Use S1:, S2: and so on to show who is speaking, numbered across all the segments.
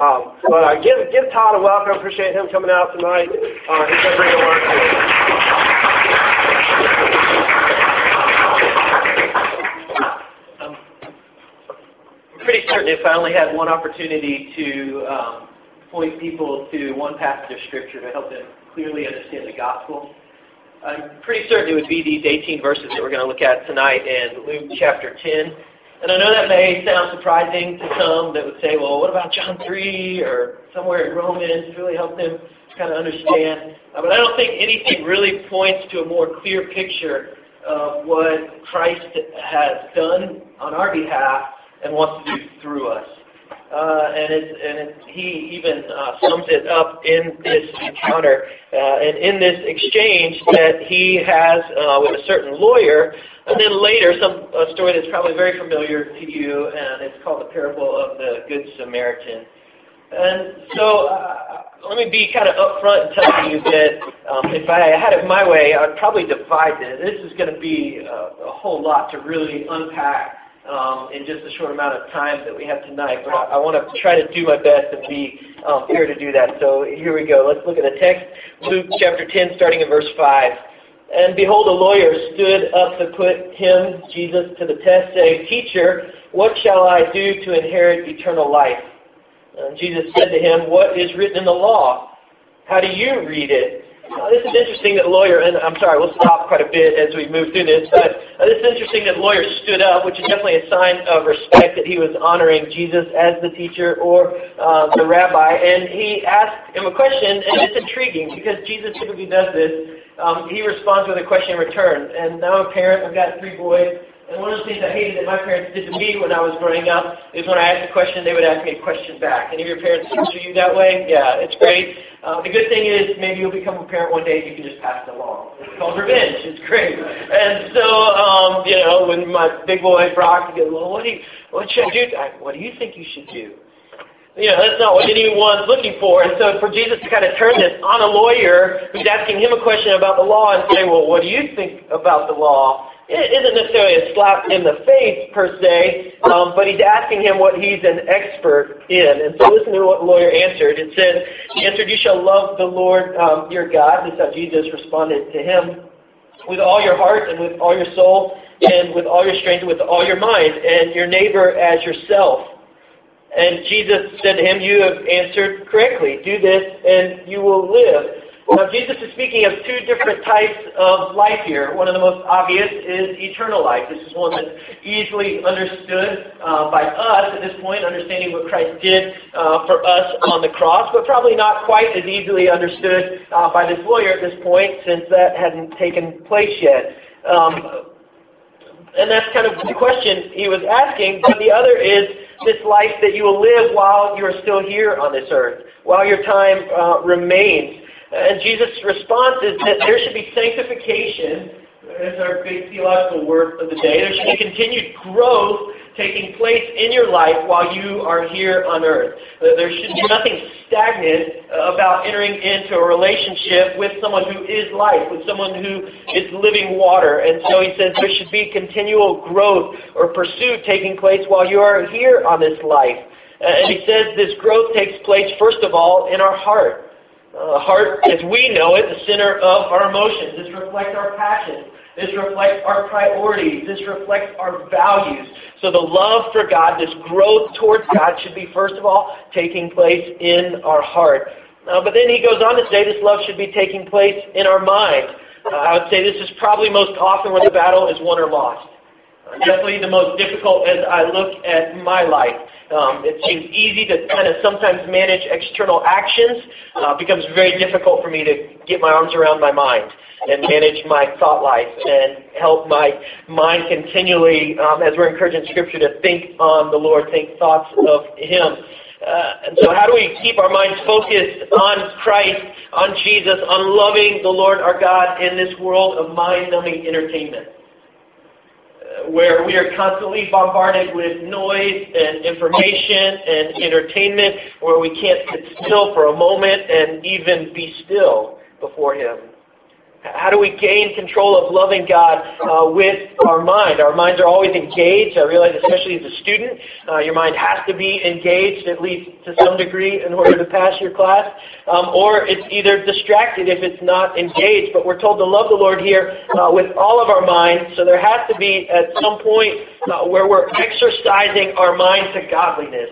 S1: Um, but uh, give give Todd a welcome. Appreciate him coming out tonight. Uh, he's going to bring
S2: I'm pretty certain if I only had one opportunity to um, point people to one passage of Scripture to help them clearly understand the gospel, I'm pretty certain it would be these 18 verses that we're going to look at tonight in Luke chapter 10. And I know that may sound surprising to some that would say, well, what about John 3 or somewhere in Romans? Really help them kind of understand. Uh, but I don't think anything really points to a more clear picture of what Christ has done on our behalf and wants to do through us. Uh, and it, and it, he even uh, sums it up in this encounter uh, and in this exchange that he has uh, with a certain lawyer. And then later, some a story that's probably very familiar to you, and it's called the parable of the Good Samaritan. And so, uh, let me be kind of upfront and tell you that um, if I had it my way, I'd probably divide this. This is going to be a, a whole lot to really unpack um, in just a short amount of time that we have tonight. But I, I want to try to do my best and be um, here to do that. So here we go. Let's look at the text, Luke chapter 10, starting in verse 5. And behold, a lawyer stood up to put him, Jesus, to the test, saying, Teacher, what shall I do to inherit eternal life? And Jesus said to him, What is written in the law? How do you read it? Uh, this is interesting that lawyer, and I'm sorry, we'll stop quite a bit as we move through this, but this is interesting that lawyer stood up, which is definitely a sign of respect that he was honoring Jesus as the teacher or uh, the rabbi, and he asked him a question, and it's intriguing because Jesus typically does this. Um, he responds with a question in return, and now I'm a parent, I've got three boys, and one of the things I hated that my parents did to me when I was growing up is when I asked a question, they would ask me a question back. Any of your parents answer you that way? Yeah, it's great. Uh, the good thing is maybe you'll become a parent one day and you can just pass it along. It's called revenge. It's great. And so, um, you know, when my big boy Brock goes, well, what, do you, what should I do? I, what do you think you should do? You know, that's not what anyone's looking for. And so for Jesus to kind of turn this on a lawyer who's asking him a question about the law and say, well, what do you think about the law? It isn't necessarily a slap in the face per se, um, but he's asking him what he's an expert in. And so listen to what the lawyer answered. It said, he answered, you shall love the Lord um, your God. This is how Jesus responded to him. With all your heart and with all your soul and with all your strength and with all your mind and your neighbor as yourself. And Jesus said to him, you have answered correctly. Do this and you will live. Now, Jesus is speaking of two different types of life here. One of the most obvious is eternal life. This is one that's easily understood uh, by us at this point, understanding what Christ did uh, for us on the cross, but probably not quite as easily understood uh, by this lawyer at this point, since that hadn't taken place yet. Um, and that's kind of the question he was asking. But the other is this life that you will live while you are still here on this earth, while your time uh, remains. And Jesus' response is that there should be sanctification. That's our big theological word of the day. There should be continued growth taking place in your life while you are here on earth. There should be nothing stagnant about entering into a relationship with someone who is life, with someone who is living water. And so he says there should be continual growth or pursuit taking place while you are here on this life. And he says this growth takes place, first of all, in our heart. Uh, heart, as we know it, the center of our emotions. This reflects our passions. This reflects our priorities. This reflects our values. So the love for God, this growth towards God should be, first of all, taking place in our heart. Uh, but then he goes on to say this love should be taking place in our mind. Uh, I would say this is probably most often where the battle is won or lost. Uh, definitely the most difficult as I look at my life. Um, it seems easy to kind of sometimes manage external actions. Uh, becomes very difficult for me to get my arms around my mind and manage my thought life and help my mind continually, um, as we're encouraging Scripture, to think on the Lord, think thoughts of Him. Uh, and so how do we keep our minds focused on Christ, on Jesus, on loving the Lord our God in this world of mind-numbing entertainment? Where we are constantly bombarded with noise and information and entertainment, where we can't sit still for a moment and even be still before Him. How do we gain control of loving God uh, with our mind? Our minds are always engaged. I realize, especially as a student, uh, your mind has to be engaged at least to some degree in order to pass your class. Um, or it's either distracted if it's not engaged. But we're told to love the Lord here uh, with all of our minds. So there has to be at some point uh, where we're exercising our mind to godliness,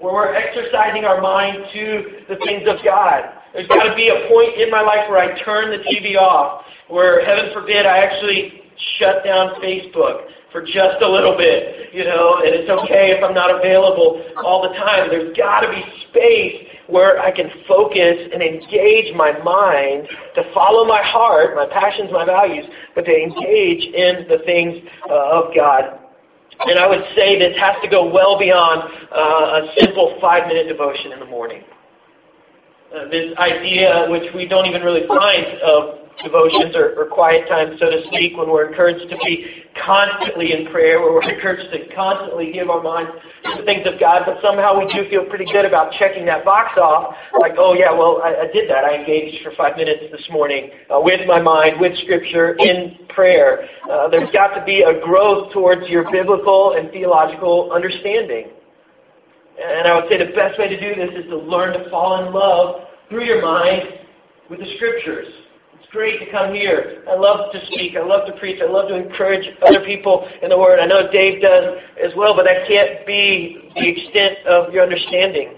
S2: where we're exercising our mind to the things of God. There's got to be a point in my life where I turn the TV off, where heaven forbid I actually shut down Facebook for just a little bit, you know, and it's okay if I'm not available all the time. There's got to be space where I can focus and engage my mind to follow my heart, my passions, my values, but to engage in the things uh, of God. And I would say this has to go well beyond uh, a simple five-minute devotion in the morning uh, this idea, which we don't even really find of devotions or, or quiet time, so to speak, when we're encouraged to be constantly in prayer, where we're encouraged to constantly give our minds to the things of God, but somehow we do feel pretty good about checking that box off, like, oh yeah, well, I, I did that. I engaged for five minutes this morning uh, with my mind, with Scripture, in prayer. Uh, there's got to be a growth towards your biblical and theological understanding. And I would say the best way to do this is to learn to fall in love through your mind with the Scriptures. It's great to come here. I love to speak. I love to preach. I love to encourage other people in the Word. I know Dave does as well, but that can't be the extent of your understanding.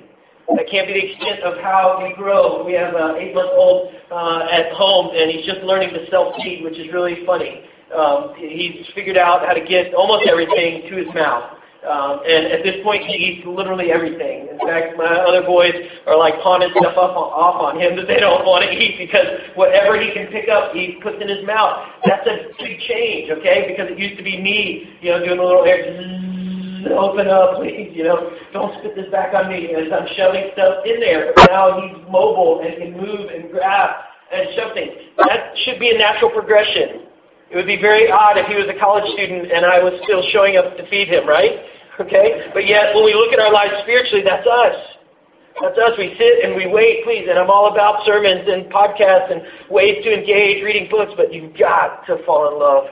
S2: That can't be the extent of how we grow. We have an eight-month-old uh, at home, and he's just learning to self-feed, which is really funny. Um, he's figured out how to get almost everything to his mouth. Um, and at this point, he eats literally everything. In fact, my other boys are like pawning stuff up on, off on him that they don't want to eat because whatever he can pick up, he puts in his mouth. That's a big change, okay? Because it used to be me, you know, doing a little air, open up, please, you know, don't spit this back on me as I'm shoving stuff in there. But now he's mobile and can move and grab and shove things. That should be a natural progression. It would be very odd if he was a college student and I was still showing up to feed him, right? Okay? But yet, when we look at our lives spiritually, that's us. That's us. We sit and we wait, please. And I'm all about sermons and podcasts and ways to engage, reading books, but you've got to fall in love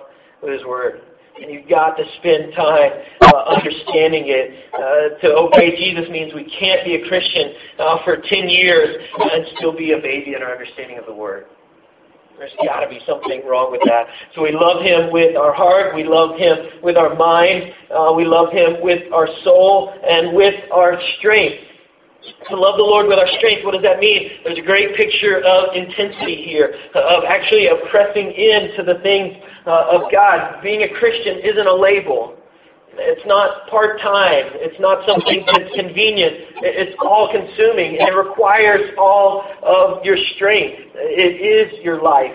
S2: with His Word. And you've got to spend time uh, understanding it. Uh, to obey Jesus means we can't be a Christian uh, for 10 years and still be a baby in our understanding of the Word. There's got to be something wrong with that. So we love Him with our heart. We love Him with our mind. Uh, we love Him with our soul and with our strength. To love the Lord with our strength, what does that mean? There's a great picture of intensity here, of actually of pressing into the things uh, of God. Being a Christian isn't a label. It's not part-time. It's not something that's convenient. It's all-consuming. It requires all of your strength. It is your life.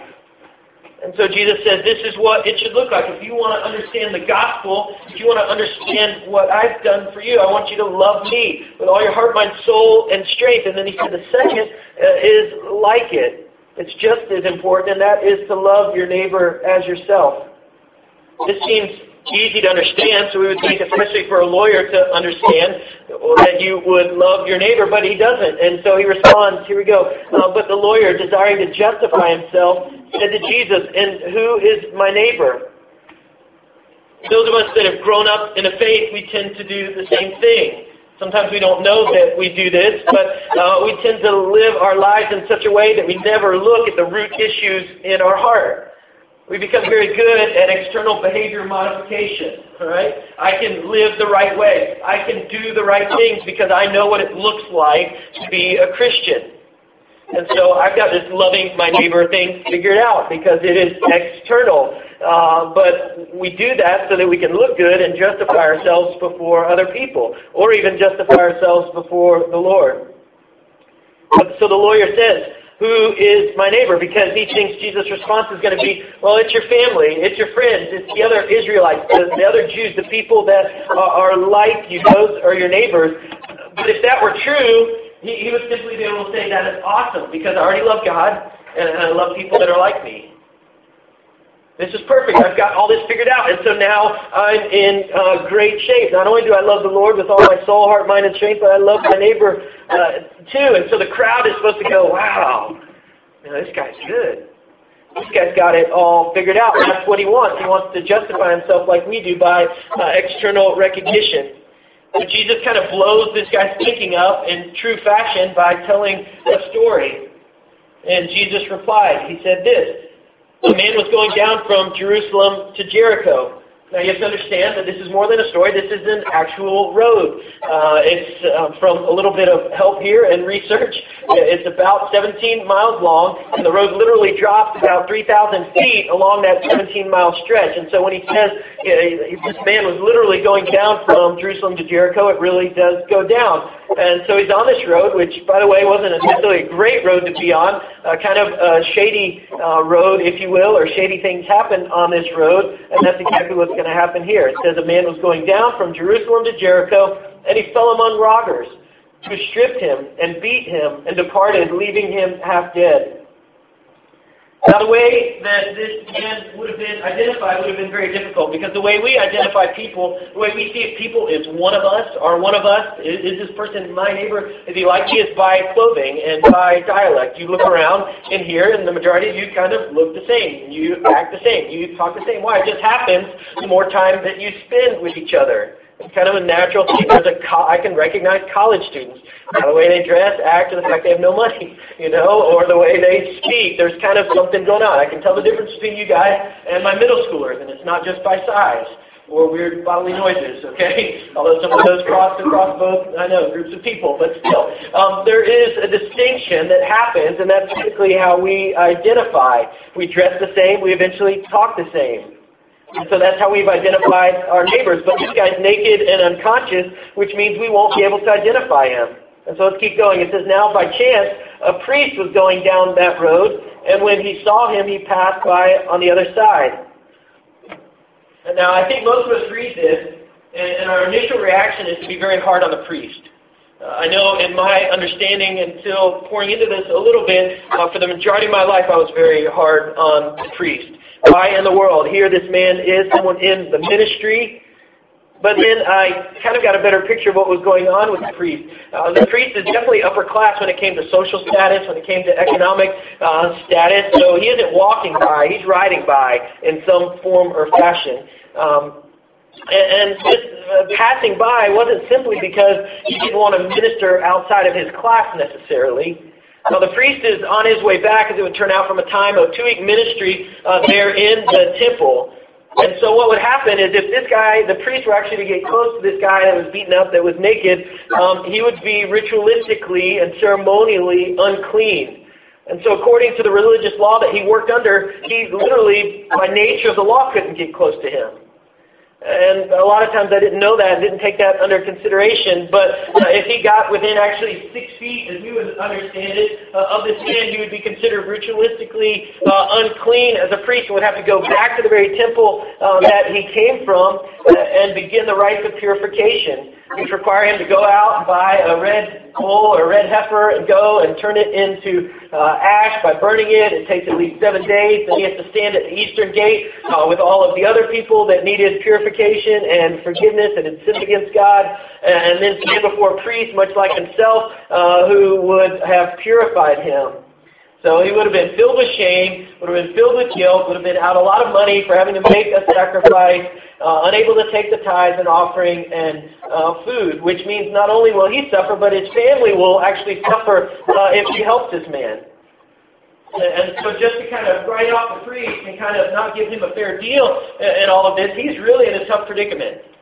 S2: And so Jesus says this is what it should look like. If you want to understand the gospel, if you want to understand what I've done for you, I want you to love me with all your heart, mind, soul, and strength. And then he said the second uh, is like it. It's just as important, and that is to love your neighbor as yourself. This seems easy to understand, so we would think, especially for a lawyer to understand, that you would love your neighbor, but he doesn't. And so he responds, here we go, uh, but the lawyer, desiring to justify himself, said to Jesus, and who is my neighbor? Those of us that have grown up in a faith, we tend to do the same thing. Sometimes we don't know that we do this, but uh, we tend to live our lives in such a way that we never look at the root issues in our heart. We become very good at external behavior modification. All right? I can live the right way. I can do the right things because I know what it looks like to be a Christian. And so I've got this loving my neighbor thing figured out because it is external. Uh, but we do that so that we can look good and justify ourselves before other people, or even justify ourselves before the Lord. So the lawyer says, who is my neighbor because he thinks Jesus' response is going to be, well, it's your family, it's your friends, it's the other Israelites, the, the other Jews, the people that are, are like you, those are your neighbors. But if that were true, he, he would simply be able to say, that is awesome because I already love God and I love people that are like me. This is perfect. I've got all this figured out. And so now I'm in uh, great shape. Not only do I love the Lord with all my soul, heart, mind, and strength, but I love my neighbor uh, too. And so the crowd is supposed to go, wow, you this guy's good. this guy's got it all figured out. That's what he wants. He wants to justify himself like we do by uh, external recognition. But Jesus kind of blows this guy's thinking up in true fashion by telling a story. And Jesus replied, he said this, a man was going down from Jerusalem to Jericho now you have to understand that this is more than a story. This is an actual road. Uh, it's uh, from a little bit of help here and research. It's about 17 miles long, and the road literally drops about 3,000 feet along that 17-mile stretch. And so when he says uh, this man was literally going down from Jerusalem to Jericho, it really does go down. And so he's on this road, which, by the way, wasn't necessarily a great road to be on, uh, kind of a shady uh, road, if you will, or shady things happen on this road, and that's exactly what's going to happen here. It says a man was going down from Jerusalem to Jericho, and he fell among robbers, who stripped him and beat him and departed, leaving him half dead. Now, the way that this man would have been identified would have been very difficult because the way we identify people, the way we see people is one of us, or one of us, is, is this person my neighbor? Is he like me? Is by clothing and by dialect. You look around in here, and the majority of you kind of look the same. You act the same. You talk the same. Why? It just happens the more time that you spend with each other. It's kind of a natural thing. There's a co- I can recognize college students by the way they dress, act, or the fact they have no money, you know, or the way they speak. There's kind of something going on. I can tell the difference between you guys and my middle schoolers, and it's not just by size or weird bodily noises, okay? Although some of those cross across both, I know, groups of people, but still. Um, there is a distinction that happens, and that's typically how we identify. We dress the same, we eventually talk the same. And so that's how we've identified our neighbors. But this guy's naked and unconscious, which means we won't be able to identify him. And so let's keep going. It says, Now by chance, a priest was going down that road, and when he saw him, he passed by on the other side. And now I think most of us read this, and, our initial reaction is to be very hard on the priest. Uh, I know in my understanding until pouring into this a little bit, uh, for the majority of my life I was very hard on the priest. Why in the world? Here this man is someone in the ministry. But then I kind of got a better picture of what was going on with the priest. Uh, the priest is definitely upper class when it came to social status, when it came to economic uh, status. So he isn't walking by, he's riding by in some form or fashion. Um, and, this uh, passing by wasn't simply because he didn't want to minister outside of his class necessarily. Now the priest is on his way back, as it would turn out, from a time of two-week ministry uh, there in the temple. And so what would happen is if this guy, the priest were actually to get close to this guy that was beaten up, that was naked, um, he would be ritualistically and ceremonially unclean. And so according to the religious law that he worked under, he literally, by nature of the law, couldn't get close to him. And a lot of times I didn't know that and didn't take that under consideration. But uh, if he got within actually six feet, as we would understand it, uh, of this man, he would be considered ritualistically uh, unclean as a priest and would have to go back to the very temple uh, that he came from uh, and begin the rites of purification, which require him to go out and buy a red bull or a red heifer and go and turn it into uh, ash by burning it. It takes at least seven days. Then he has to stand at the eastern gate uh, with all of the other people that needed purification and forgiveness and had sinned against God, and then stand before a priest, much like himself, uh, who would have purified him. So he would have been filled with shame, would have been filled with guilt, would have been out a lot of money for having to make a sacrifice, uh, unable to take the tithes and offering and uh, food, which means not only will he suffer, but his family will actually suffer uh, if he helps this man. And so just to kind of write off the priest and kind of not give him a fair deal in all of this, he's really in a tough predicament.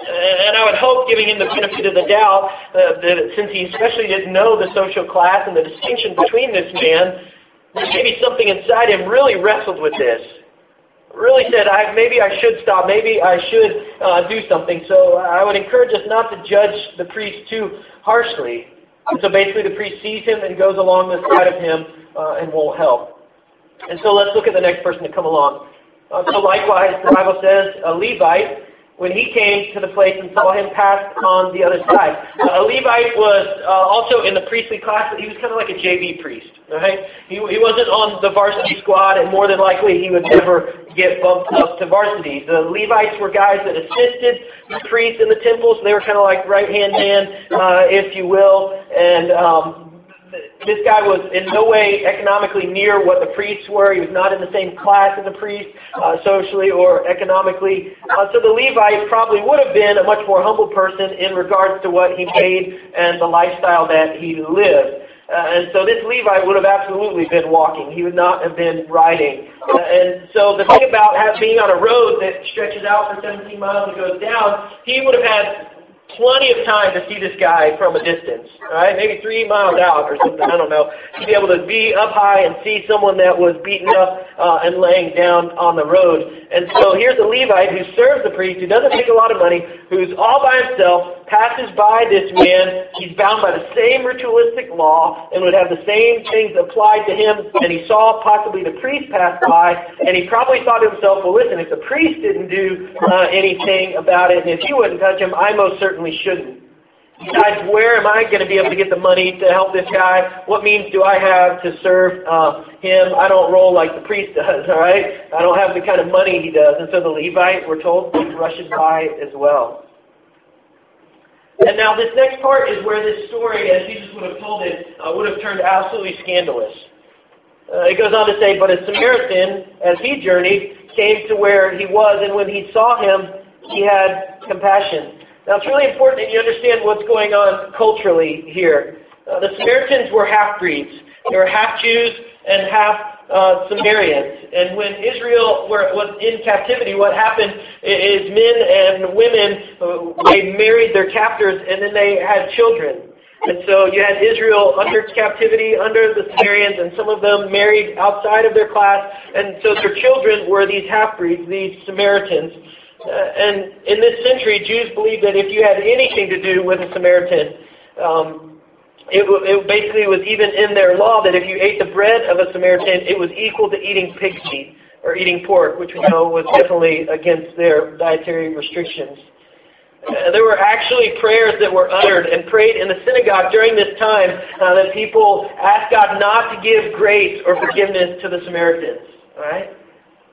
S2: And I would hope, giving him the benefit of the doubt, uh, that since he especially didn't know the social class and the distinction between this man, maybe something inside him really wrestled with this. Really said, I, maybe I should stop, maybe I should uh, do something. So I would encourage us not to judge the priest too harshly. And so basically the priest sees him and goes along the side of him uh, and won't help. And so let's look at the next person to come along. Uh, so likewise, the Bible says a Levite when he came to the place and saw him pass on the other side. Uh, a Levite was uh, also in the priestly class, but he was kind of like a JV priest. Right? He, he wasn't on the varsity squad, and more than likely he would never get bumped up to varsity. The Levites were guys that assisted the priests in the temple, so they were kind of like right-hand man, uh, if you will. And um, this guy was in no way economically near what the priests were. He was not in the same class as the priests, uh, socially or economically. Uh, so the Levite probably would have been a much more humble person in regards to what he made and the lifestyle that he lived. Uh, and so this Levite would have absolutely been walking. He would not have been riding. Uh, and so the thing about being on a road that stretches out for 17 miles and goes down, he would have had plenty of time to see this guy from a distance, right? Maybe three miles out or something, I don't know. To be able to be up high and see someone that was beaten up uh, and laying down on the road. And so here's a Levite who serves the priest, who doesn't make a lot of money, who's all by himself, passes by this man. He's bound by the same ritualistic law and would have the same things applied to him. And he saw possibly the priest pass by, and he probably thought to himself, well, listen, if the priest didn't do uh, anything about it, and if he wouldn't touch him, I most certainly shouldn't. Besides, where am I going to be able to get the money to help this guy? What means do I have to serve uh, him? I don't roll like the priest does, all right? I don't have the kind of money he does. And so the Levite, we're told, rushes by as well. And now this next part is where this story, as Jesus would have told it, uh, would have turned absolutely scandalous. Uh, it goes on to say, But a Samaritan, as he journeyed, came to where he was, and when he saw him, he had compassion. Now it's really important that you understand what's going on culturally here. Uh, the Samaritans were half-breeds. They were half Jews and half uh, Sumerians. And when Israel were, was in captivity, what happened is men and women, uh, they married their captors and then they had children. And so you had Israel under captivity, under the Sumerians, and some of them married outside of their class. And so their children were these half-breeds, these Samaritans. Uh, and in this century, Jews believed that if you had anything to do with a Samaritan, um, it, it basically was even in their law that if you ate the bread of a Samaritan, it was equal to eating pig's meat or eating pork, which we know was definitely against their dietary restrictions. Uh, there were actually prayers that were uttered and prayed in the synagogue during this time uh, that people asked God not to give grace or forgiveness to the Samaritans. All right?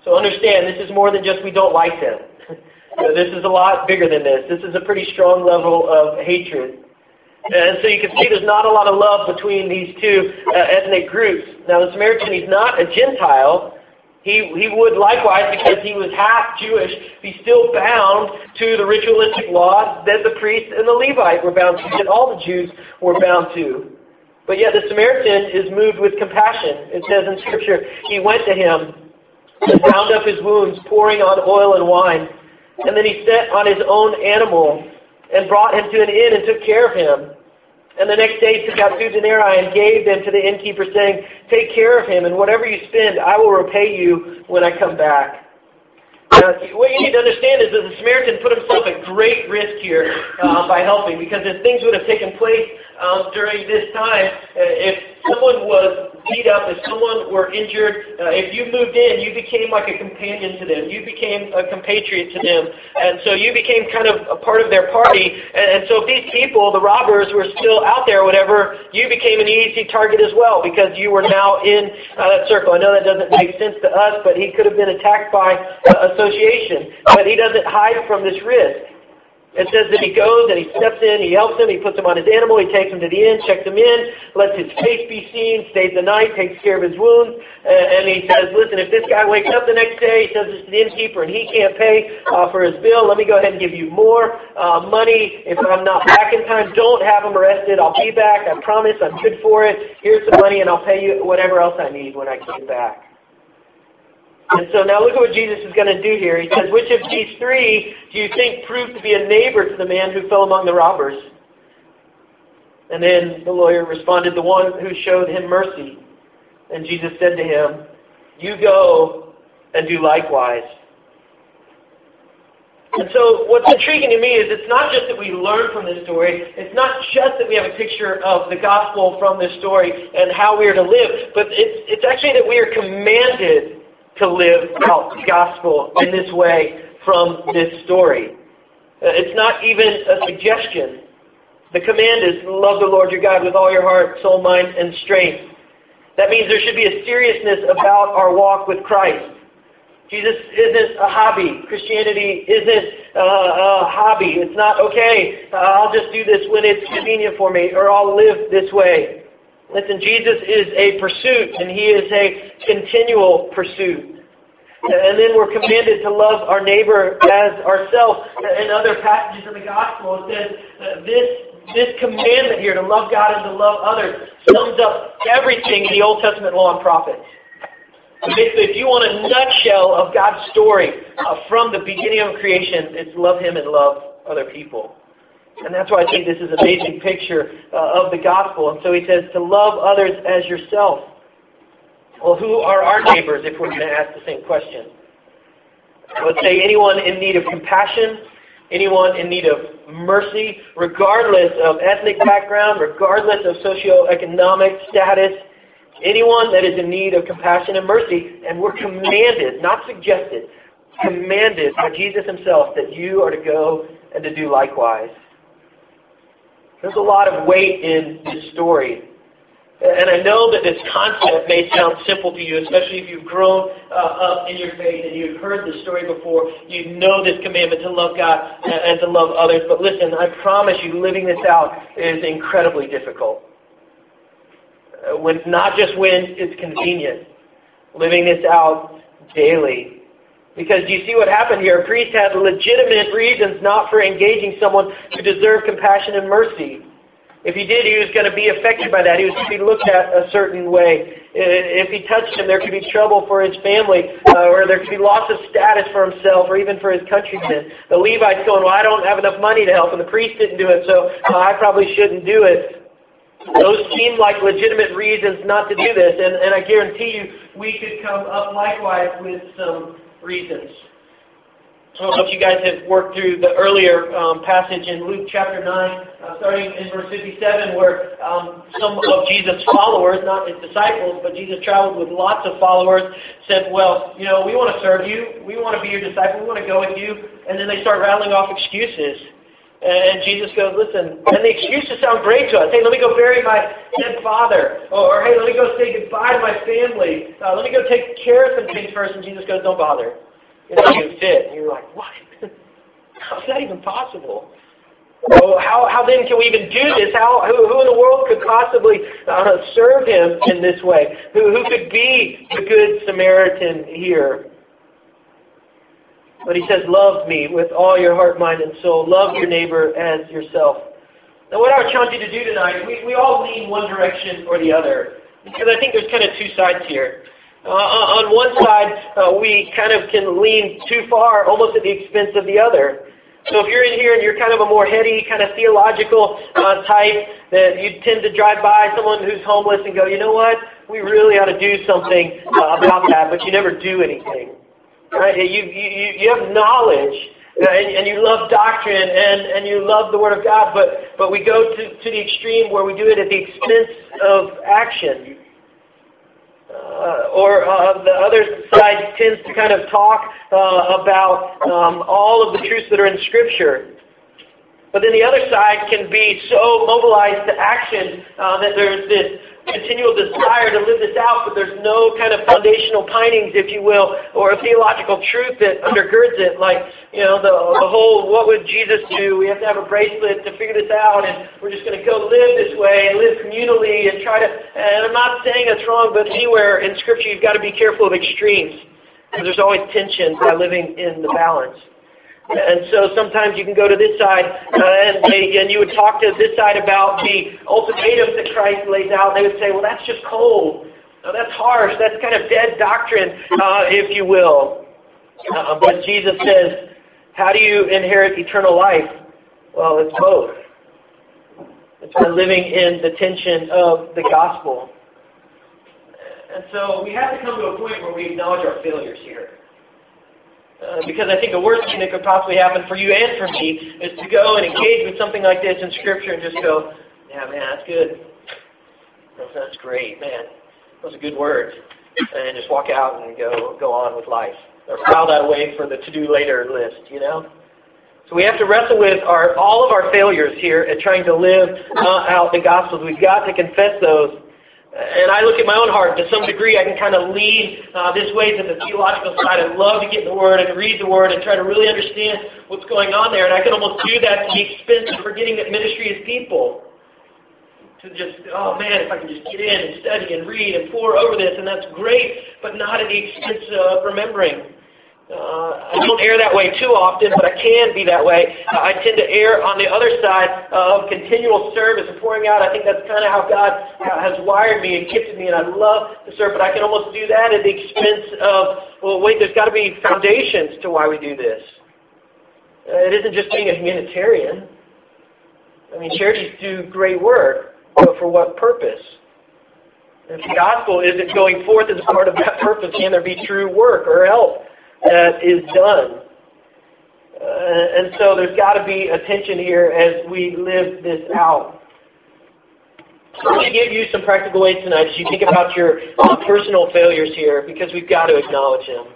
S2: So understand, this is more than just we don't like them. this is a lot bigger than this. This is a pretty strong level of hatred. And so you can see there's not a lot of love between these two uh, ethnic groups. Now the Samaritan, he's not a Gentile. He, he would likewise, because he was half Jewish, be still bound to the ritualistic laws that the priest and the Levite were bound to, that all the Jews were bound to. But yet the Samaritan is moved with compassion. It says in Scripture, he went to him and bound up his wounds, pouring on oil and wine. And then he sent on his own animal and brought him to an inn and took care of him. And the next day took out two denarii and gave them to the innkeeper, saying, Take care of him, and whatever you spend, I will repay you when I come back. Now, what you need to understand is that the Samaritan put himself at great risk here uh, by helping, because if things would have taken place um, during this time, uh, if someone was beat up, if someone were injured, uh, if you moved in, you became like a companion to them. You became a compatriot to them. And so you became kind of a part of their party. And, and so if these people, the robbers, were still out there or whatever, you became an easy target as well because you were now in uh, that circle. I know that doesn't make sense to us, but he could have been attacked by uh, association. But he doesn't hide from this risk. It says that he goes and he steps in, he helps him, he puts him on his animal, he takes him to the inn, checks him in, lets his face be seen, stays the night, takes care of his wounds, and he says, listen, if this guy wakes up the next day, he says this to the innkeeper, and he can't pay uh, for his bill, let me go ahead and give you more uh, money. If I'm not back in time, don't have him arrested. I'll be back. I promise I'm good for it. Here's some money, and I'll pay you whatever else I need when I get back. And so now look at what Jesus is going to do here. He says, which of these three do you think proved to be a neighbor to the man who fell among the robbers? And then the lawyer responded, the one who showed him mercy. And Jesus said to him, you go and do likewise. And so what's intriguing to me is it's not just that we learn from this story, it's not just that we have a picture of the gospel from this story and how we are to live, but it's, it's actually that we are commanded to live out the gospel in this way from this story. Uh, it's not even a suggestion. The command is love the Lord your God with all your heart, soul, mind, and strength. That means there should be a seriousness about our walk with Christ. Jesus isn't a hobby. Christianity isn't a hobby. It's not, okay, uh, I'll just do this when it's convenient for me, or I'll live this way. Listen, Jesus is a pursuit, and he is a continual pursuit. And then we're commanded to love our neighbor as ourselves. In other passages in the gospel, it says uh, this, this commandment here to love God and to love others sums up everything in the Old Testament law and prophets. Basically, if you want a nutshell of God's story uh, from the beginning of creation, it's love Him and love other people. And that's why I think this is an amazing picture uh, of the gospel. And so he says to love others as yourself. Well, who are our neighbors if we're going to ask the same question? Let's say anyone in need of compassion, anyone in need of mercy, regardless of ethnic background, regardless of socioeconomic status, anyone that is in need of compassion and mercy. And we're commanded, not suggested, commanded by Jesus himself that you are to go and to do likewise. There's a lot of weight in this story. And I know that this concept may sound simple to you, especially if you've grown uh, up in your faith and you've heard this story before. You know this commandment to love God and to love others. But listen, I promise you, living this out is incredibly difficult. When not just when it's convenient, living this out daily because you see what happened here? A priest had legitimate reasons not for engaging someone who deserved compassion and mercy. If he did, he was going to be affected by that. He was going to be looked at a certain way. If he touched him, there could be trouble for his family, uh, or there could be loss of status for himself, or even for his countrymen. The Levite's going, well, I don't have enough money to help, and the priest didn't do it, so uh, I probably shouldn't do it. Those seem like legitimate reasons not to do this, and, and I guarantee you we could come up likewise with some reasons. I don't know if you guys have worked through the earlier um, passage in Luke chapter 9, uh, starting in verse 57, where um, some of Jesus' followers, not his disciples, but Jesus traveled with lots of followers, said, well, you know, we want to serve you. We want to be your disciple. We want to go with you. And then they start rattling off excuses. And Jesus goes, listen, and the excuses sound great to us. Hey, let me go bury my dead father. Or, hey, let me go say goodbye to my family. Uh, let me go take care of some things first. And Jesus goes, don't bother. You know, you fit. And you're like, what? How's that even possible? Well, how, how then can we even do this? How, who, who in the world could possibly uh, serve him in this way? Who, who could be the good Samaritan here? But he says, love me with all your heart, mind, and soul. Love your neighbor as yourself. Now what I would challenge you to do tonight, we, we all lean one direction or the other. Because I think there's kind of two sides here. Uh, on one side, uh, we kind of can lean too far, almost at the expense of the other. So if you're in here and you're kind of a more heady, kind of theological uh, type, that you tend to drive by someone who's homeless and go, you know what, we really ought to do something uh, about that, but you never do anything. Right? You, you, you have knowledge and, and you love doctrine and, and you love the Word of God, but, but we go to, to the extreme where we do it at the expense of action. Uh, or uh, the other side tends to kind of talk uh, about um, all of the truths that are in Scripture. But then the other side can be so mobilized to action uh, that there's this continual desire to live this out, but there's no kind of foundational pinings, if you will, or a theological truth that undergirds it. Like, you know, the, the whole, what would Jesus do? We have to have a bracelet to figure this out, and we're just going to go live this way and live communally and try to, and I'm not saying that's wrong, but anywhere in Scripture you've got to be careful of extremes. Because there's always tension by living in the balance. And so sometimes you can go to this side uh, and, they, and you would talk to this side about the ultimatums that Christ lays out. They would say, well, that's just cold. No, that's harsh. That's kind of dead doctrine, uh, if you will. Uh, but Jesus says, how do you inherit eternal life? Well, it's both. It's by living in the tension of the gospel. And so we have to come to a point where we acknowledge our failures here. Uh, because I think the worst thing that could possibly happen for you and for me is to go and engage with something like this in Scripture and just go, yeah, man, that's good. That's great, man. Those are good words. And just walk out and go go on with life. Or file that away for the to-do later list, you know? So we have to wrestle with our all of our failures here at trying to live uh, out the Gospels. We've got to confess those and I look at my own heart. To some degree, I can kind of lean uh, this way to the theological side. I love to get in the Word and read the Word and try to really understand what's going on there. And I can almost do that to the expense of forgetting that ministry is people. to just, oh man, if I can just get in and study and read and pour over this, and that's great, but not at the expense of remembering. Uh, I don't err that way too often, but I can be that way. Uh, I tend to err on the other side of continual service and pouring out. I think that's kind of how God uh, has wired me and gifted me, and I love to serve, but I can almost do that at the expense of, well, wait, there's got to be foundations to why we do this. Uh, it isn't just being a humanitarian. I mean, charities do great work, but for what purpose? If the gospel isn't going forth as part of that purpose, can there be true work or help? That is done. Uh, and so there's got to be attention here as we live this out. So I'm going to give you some practical ways tonight as you think about your personal failures here because we've got to acknowledge them.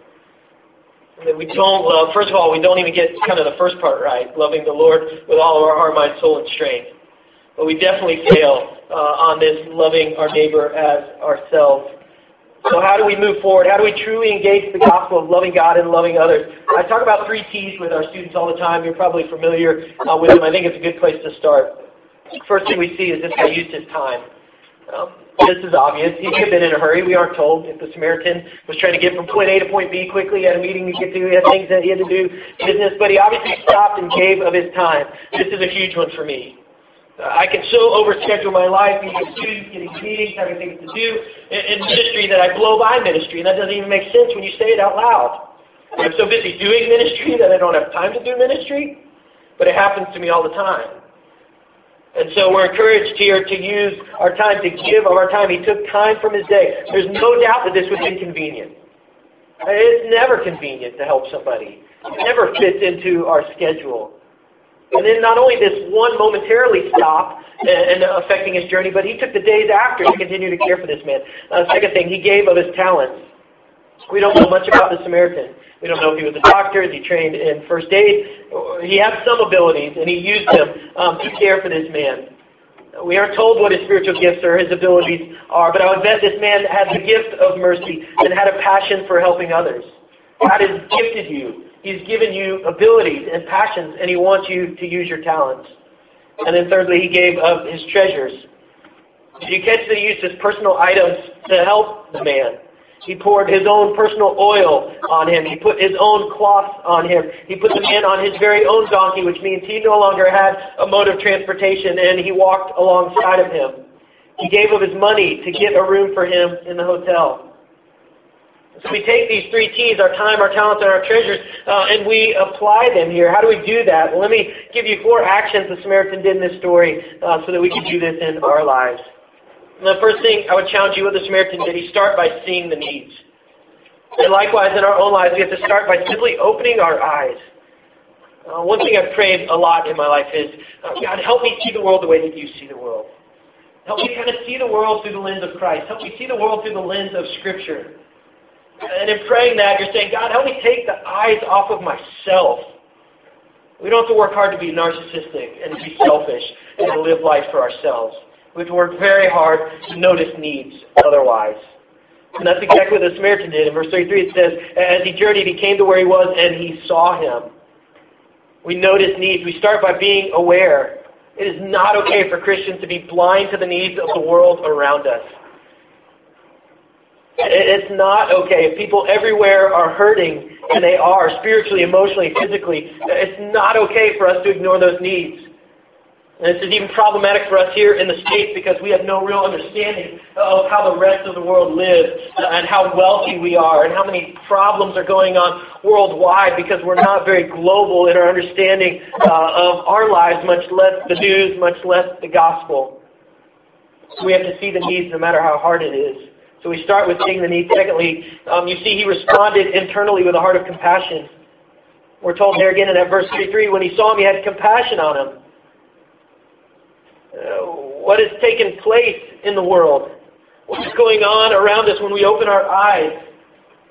S2: That we don't love, first of all, we don't even get kind of the first part right, loving the Lord with all of our heart, mind, soul, and strength. But we definitely fail uh, on this loving our neighbor as ourselves. So how do we move forward? How do we truly engage the gospel of loving God and loving others? I talk about three T's with our students all the time. You're probably familiar uh, with them. I think it's a good place to start. First thing we see is this guy used his time. Um, this is obvious. He could have been in a hurry. We aren't told if the Samaritan was trying to get from point A to point B quickly. He had a meeting to get to. He had things that he had to do, business. But he obviously stopped and gave of his time. This is a huge one for me. I can so overschedule my life, being a student, getting meetings, having things to do in, in ministry that I blow by ministry, and that doesn't even make sense when you say it out loud. I'm so busy doing ministry that I don't have time to do ministry, but it happens to me all the time. And so we're encouraged here to use our time, to give of our time. He took time from his day. There's no doubt that this was inconvenient. It's never convenient to help somebody. It never fits into our schedule. And then not only this one momentarily stop and, affecting his journey, but he took the days after to continue to care for this man. Uh, second thing, he gave of his talents. We don't know much about the Samaritan. We don't know if he was a doctor, is he trained in first aid. He had some abilities, and he used them um, to care for this man. We aren't told what his spiritual gifts or his abilities are, but I would bet this man had the gift of mercy and had a passion for helping others. God has gifted you He's given you abilities and passions, and He wants you to use your talents. And then thirdly, He gave of His treasures. Did you catch that He used His personal items to help the man? He poured his own personal oil on him. He put his own cloth on him. He put the man on his very own donkey, which means he no longer had a mode of transportation, and he walked alongside of him. He gave of his money to get a room for him in the hotel. So we take these three T's, our time, our talents, and our treasures, uh, and we apply them here. How do we do that? Well, let me give you four actions the Samaritan did in this story uh, so that we can do this in our lives. And the first thing I would challenge you with the Samaritan did, he start by seeing the needs. And likewise, in our own lives, we have to start by simply opening our eyes. Uh, one thing I've prayed a lot in my life is, uh, God, help me see the world the way that you see the world. Help me kind of see the world through the lens of Christ. Help me see the world through the lens of Scripture. And in praying that, you're saying, God, help me take the eyes off of myself. We don't have to work hard to be narcissistic and to be selfish and to live life for ourselves. We have to work very hard to notice needs otherwise. And that's exactly what the Samaritan did. In verse 33 it says, As he journeyed, he came to where he was and he saw him. We notice needs. We start by being aware. It is not okay for Christians to be blind to the needs of the world around us. It's not okay. If people everywhere are hurting, and they are spiritually, emotionally, physically, it's not okay for us to ignore those needs. And this is even problematic for us here in the States because we have no real understanding of how the rest of the world lives and how wealthy we are and how many problems are going on worldwide because we're not very global in our understanding uh, of our lives, much less the news, much less the gospel. We have to see the needs no matter how hard it is. So we start with seeing the need. Secondly, um, you see he responded internally with a heart of compassion. We're told there again in that verse 33, when he saw him, he had compassion on him. Uh, what has taken place in the world? What is going on around us when we open our eyes?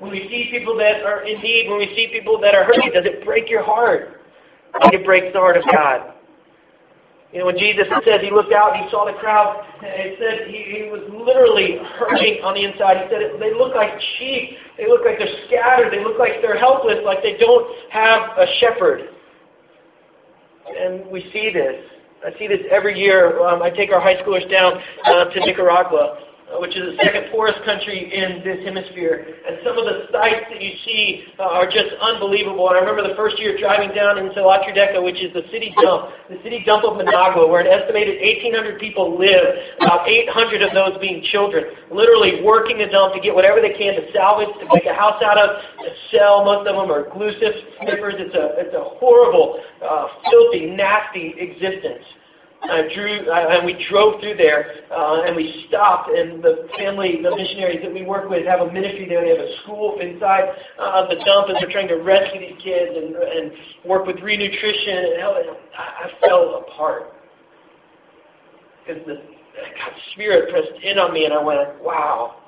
S2: When we see people that are in need, when we see people that are hurting, does it break your heart? It breaks the heart of God. You know, when Jesus said he looked out and he saw the crowd, it said he, he was literally hurting on the inside. He said they look like sheep. They look like they're scattered. They look like they're helpless, like they don't have a shepherd. And we see this. I see this every year. Um, I take our high schoolers down uh, to Nicaragua which is the second poorest country in this hemisphere. And some of the sights that you see uh, are just unbelievable. And I remember the first year driving down into La Chureca, which is the city dump, the city dump of Managua, where an estimated 1,800 people live, about 800 of those being children, literally working the dump to get whatever they can to salvage, to make a house out of, to sell. Most of them are glue sniffers. It's a, it's a horrible, uh, filthy, nasty existence and we drove through there, uh, and we stopped, and the family, the missionaries that we work with have a ministry there. They have a school inside uh, of the dump, and they're trying to rescue these kids and, and work with renutrition. And help. I, I fell apart because the God's Spirit pressed in on me, and I went, wow.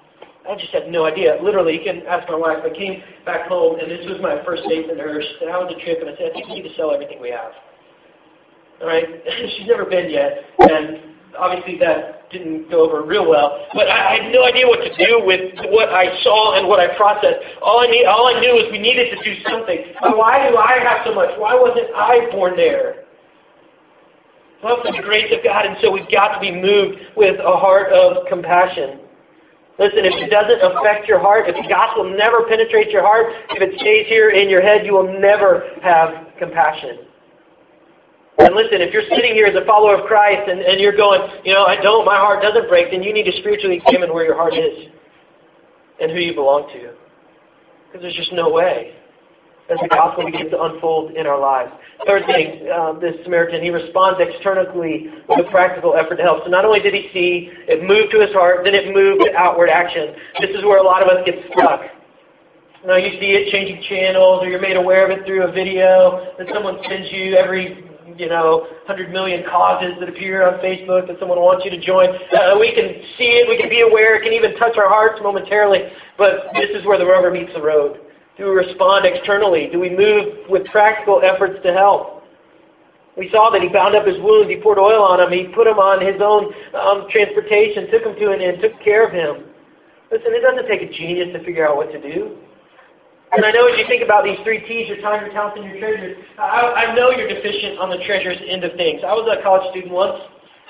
S2: I just had no idea. Literally, you can ask my wife. I came back home, and this was my first date with her. She said, how was the trip? And I said, I think we need to sell everything we have. Right, she's never been yet, and obviously that didn't go over real well. But I, I had no idea what to do with what I saw and what I processed. All I need, all I knew was we needed to do something. Why do I have so much? Why wasn't I born there? Well, the grace of God, and so we've got to be moved with a heart of compassion. Listen, if it doesn't affect your heart, if the gospel never penetrates your heart, if it stays here in your head, you will never have compassion. And listen, if you're sitting here as a follower of Christ and, and you're going, you know, I don't, my heart doesn't break, then you need to spiritually examine where your heart is and who you belong to. Because there's just no way as the gospel begins to unfold in our lives. Third thing, uh, this Samaritan, he responds externally with a practical effort to help. So not only did he see, it moved to his heart, then it moved to outward action. This is where a lot of us get stuck. You know, you see it changing channels, or you're made aware of it through a video that someone sends you every you know, 100 million causes that appear on Facebook that someone wants you to join. Uh, we can see it, we can be aware, it can even touch our hearts momentarily, but this is where the rubber meets the road. Do we respond externally? Do we move with practical efforts to help? We saw that he bound up his wounds, he poured oil on him, he put him on his own um, transportation, took him to an inn, took care of him. Listen, it doesn't take a genius to figure out what to do. And I know as you think about these three T's, your time, your talents, and your treasures, I, I know you're deficient on the treasures end of things. I was a college student once.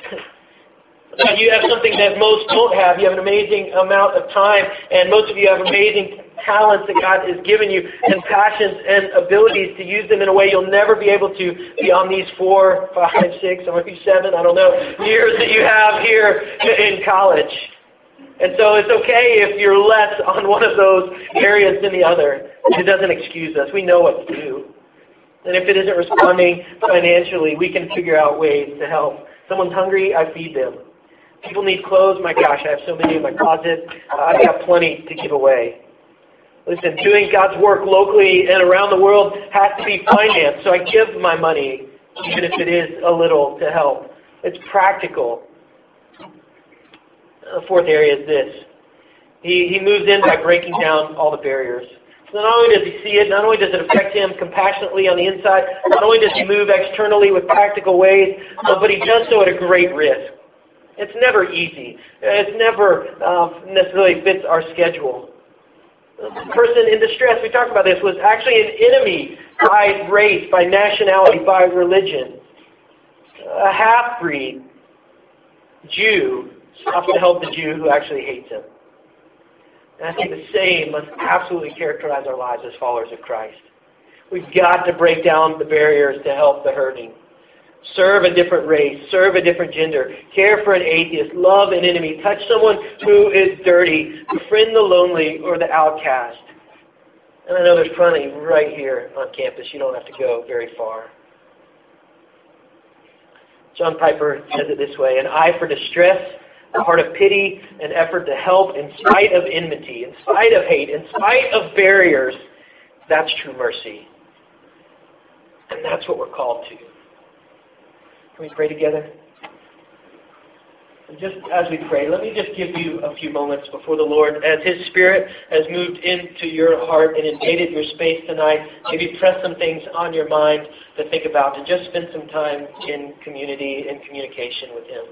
S2: you have something that most don't have. You have an amazing amount of time, and most of you have amazing talents that God has given you, and passions and abilities to use them in a way you'll never be able to beyond these four, five, six, or maybe seven, I don't know, years that you have here in college. And so it's okay if you're less on one of those areas than the other. It doesn't excuse us. We know what to do. And if it isn't responding financially, we can figure out ways to help. Someone's hungry, I feed them. People need clothes. My gosh, I have so many in my closet. Uh, I've got plenty to give away. Listen, doing God's work locally and around the world has to be financed. So I give my money, even if it is a little, to help. It's practical. The fourth area is this. He, he moves in by breaking down all the barriers. So not only does he see it, not only does it affect him compassionately on the inside, not only does he move externally with practical ways, uh, but he does so at a great risk. It's never easy. It's never uh, necessarily fits our schedule. The person in distress, we talked about this, was actually an enemy by race, by nationality, by religion. A half-breed Jew stops to help the Jew who actually hates him. And I think the same must absolutely characterize our lives as followers of Christ. We've got to break down the barriers to help the hurting. Serve a different race, serve a different gender, care for an atheist, love an enemy, touch someone who is dirty, befriend the lonely or the outcast. And I know there's plenty right here on campus. You don't have to go very far. John Piper says it this way An eye for distress a heart of pity, an effort to help in spite of enmity, in spite of hate, in spite of barriers. That's true mercy. And that's what we're called to. Can we pray together? And just as we pray, let me just give you a few moments before the Lord. As His Spirit has moved into your heart and invaded your space tonight, maybe press some things on your mind to think about and just spend some time in community and communication with Him.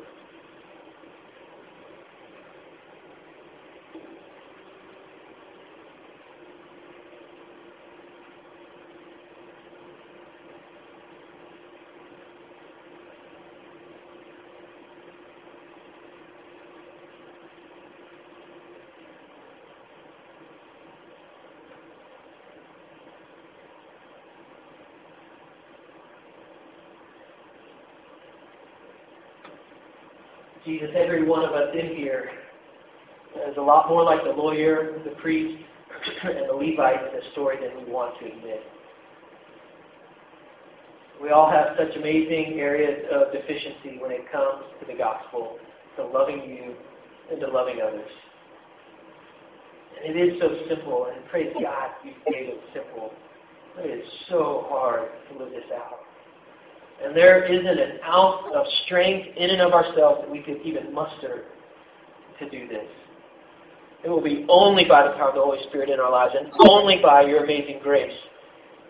S2: Jesus, every one of us in here is a lot more like the lawyer, the priest, and the Levite in this story than we want to admit. We all have such amazing areas of deficiency when it comes to the gospel, to loving you and to loving others. And it is so simple, and praise God you made it simple. It is so hard to live this out. And there isn't an ounce of strength in and of ourselves that we could even muster to do this. It will be only by the power of the Holy Spirit in our lives and only by your amazing grace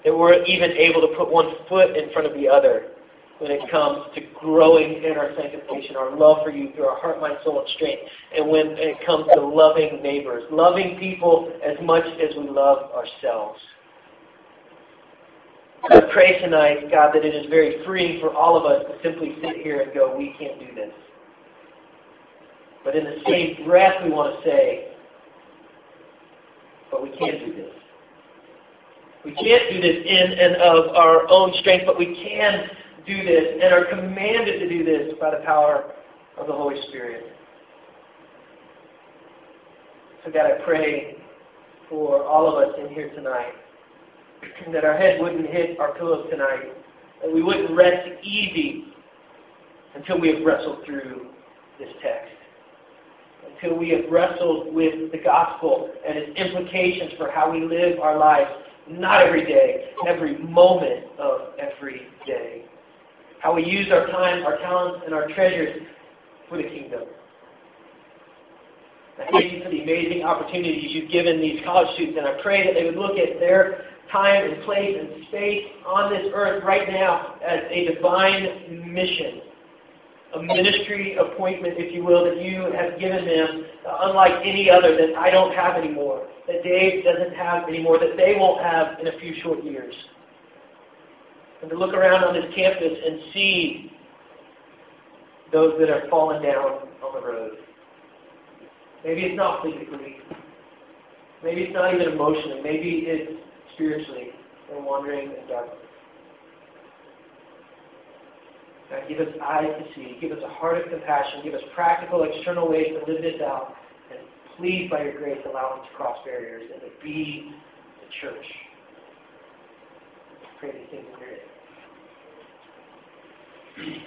S2: that we're even able to put one foot in front of the other when it comes to growing in our sanctification, our love for you through our heart, mind, soul, and strength, and when it comes to loving neighbors, loving people as much as we love ourselves. I pray tonight, God, that it is very freeing for all of us to simply sit here and go, we can't do this. But in the same breath, we want to say, but we can't do this. We can't do this in and of our own strength, but we can do this and are commanded to do this by the power of the Holy Spirit. So, God, I pray for all of us in here tonight that our head wouldn't hit our pillows tonight, that we wouldn't rest easy until we have wrestled through this text, until we have wrestled with the gospel and its implications for how we live our lives, not every day, every moment of every day. How we use our time, our talents, and our treasures for the kingdom. I thank you for the amazing opportunities you've given these college students, and I pray that they would look at their time and place and space on this earth right now as a divine mission, a ministry appointment, if you will, that you have given them, unlike any other that I don't have anymore, that Dave doesn't have anymore, that they won't have in a few short years. And to look around on this campus and see those that are fallen down on the road. Maybe it's not physically. Maybe it's not even emotionally. Maybe it's spiritually and wandering in darkness. God, give us eyes to see. Give us a heart of compassion. Give us practical, external ways to live this out. And please, by your grace, allow us to cross barriers and to be the church. Pray these things in your name.